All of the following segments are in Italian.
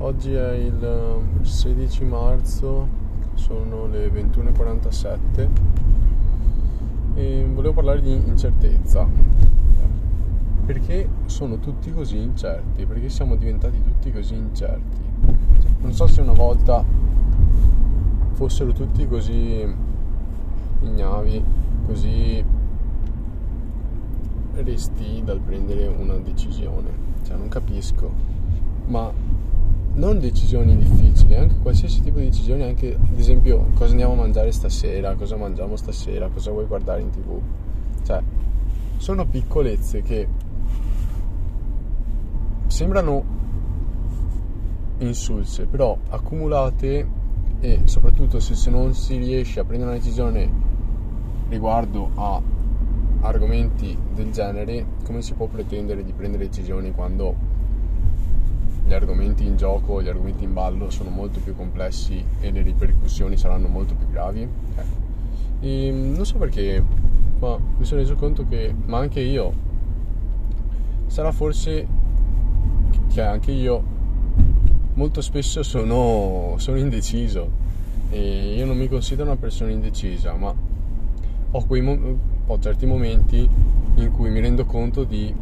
Oggi è il 16 um, marzo, sono le 21.47 e volevo parlare di incertezza. Perché sono tutti così incerti? Perché siamo diventati tutti così incerti? Non so se una volta fossero tutti così ignavi, così resti dal prendere una decisione. Cioè, non capisco. Ma non decisioni difficili, anche qualsiasi tipo di decisione, anche ad esempio cosa andiamo a mangiare stasera, cosa mangiamo stasera, cosa vuoi guardare in tv. Cioè, sono piccolezze che sembrano insulse, però accumulate e soprattutto se, se non si riesce a prendere una decisione riguardo a argomenti del genere, come si può pretendere di prendere decisioni quando argomenti in gioco, gli argomenti in ballo sono molto più complessi e le ripercussioni saranno molto più gravi? Ecco. E non so perché, ma mi sono reso conto che, ma anche io, sarà forse che anche io molto spesso sono, sono indeciso e io non mi considero una persona indecisa, ma ho, quei, ho certi momenti in cui mi rendo conto di,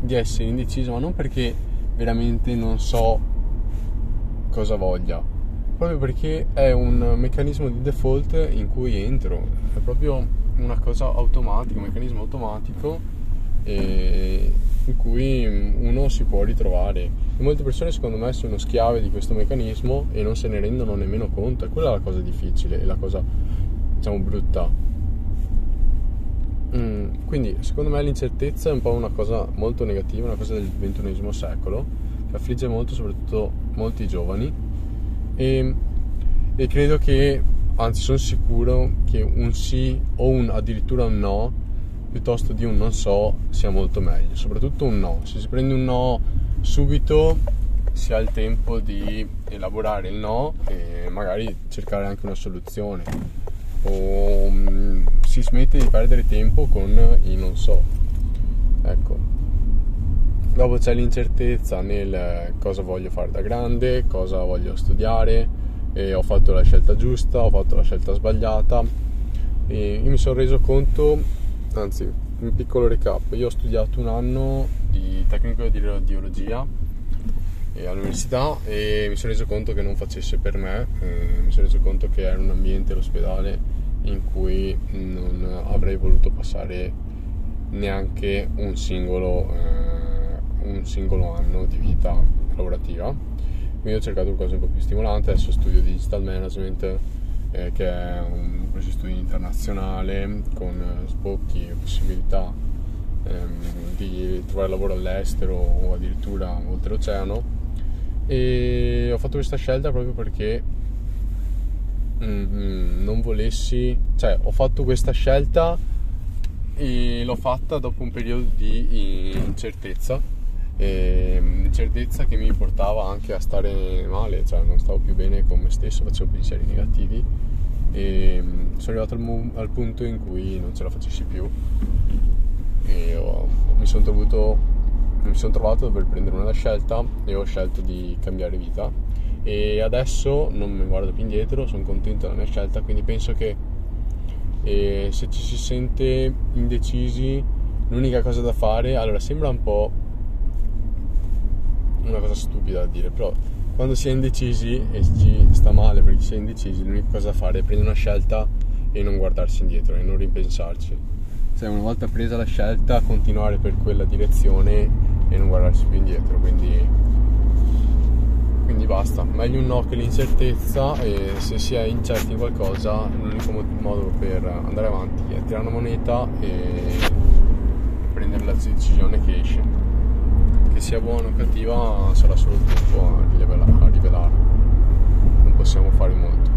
di essere indeciso, ma non perché veramente non so cosa voglia, proprio perché è un meccanismo di default in cui entro, è proprio una cosa automatica, un meccanismo automatico in cui uno si può ritrovare. E molte persone secondo me sono schiave di questo meccanismo e non se ne rendono nemmeno conto, e quella è la cosa difficile, è la cosa diciamo brutta. Mm, quindi secondo me l'incertezza è un po' una cosa molto negativa, una cosa del XXI secolo, che affligge molto soprattutto molti giovani e, e credo che, anzi sono sicuro che un sì o un addirittura un no, piuttosto di un non so, sia molto meglio, soprattutto un no. Se si prende un no subito si ha il tempo di elaborare il no e magari cercare anche una soluzione o um, si smette di perdere tempo con i non so. Ecco. Dopo c'è l'incertezza nel cosa voglio fare da grande, cosa voglio studiare, ho fatto la scelta giusta, ho fatto la scelta sbagliata. E mi sono reso conto, anzi, un piccolo recap, io ho studiato un anno di tecnico di radiologia all'università e mi sono reso conto che non facesse per me, eh, mi sono reso conto che era un ambiente, l'ospedale, in cui non avrei voluto passare neanche un singolo, eh, un singolo anno di vita lavorativa. Quindi ho cercato qualcosa un po' più stimolante, adesso studio digital management eh, che è un processo di studio internazionale con sbocchi e possibilità ehm, di trovare lavoro all'estero o addirittura oltreoceano. E ho fatto questa scelta proprio perché mm, non volessi, cioè ho fatto questa scelta e l'ho fatta dopo un periodo di incertezza, e, incertezza che mi portava anche a stare male, cioè non stavo più bene con me stesso, facevo pensieri negativi e mm, sono arrivato al, al punto in cui non ce la facessi più. E ho, mi sono trovato mi sono trovato dover prendere una scelta e ho scelto di cambiare vita. E adesso non mi guardo più indietro, sono contento della mia scelta, quindi penso che eh, se ci si sente indecisi l'unica cosa da fare, allora sembra un po' una cosa stupida da dire, però quando si è indecisi e ci sta male perché si è indecisi, l'unica cosa da fare è prendere una scelta e non guardarsi indietro e non ripensarci. Cioè una volta presa la scelta continuare per quella direzione e non guardarsi più indietro, quindi quindi basta, meglio un no che l'incertezza e se si è incerti in qualcosa l'unico modo per andare avanti è tirare una moneta e prendere la decisione che esce. Sia buona o cattiva sarà solo il tempo a, rivelarla, non possiamo fare molto.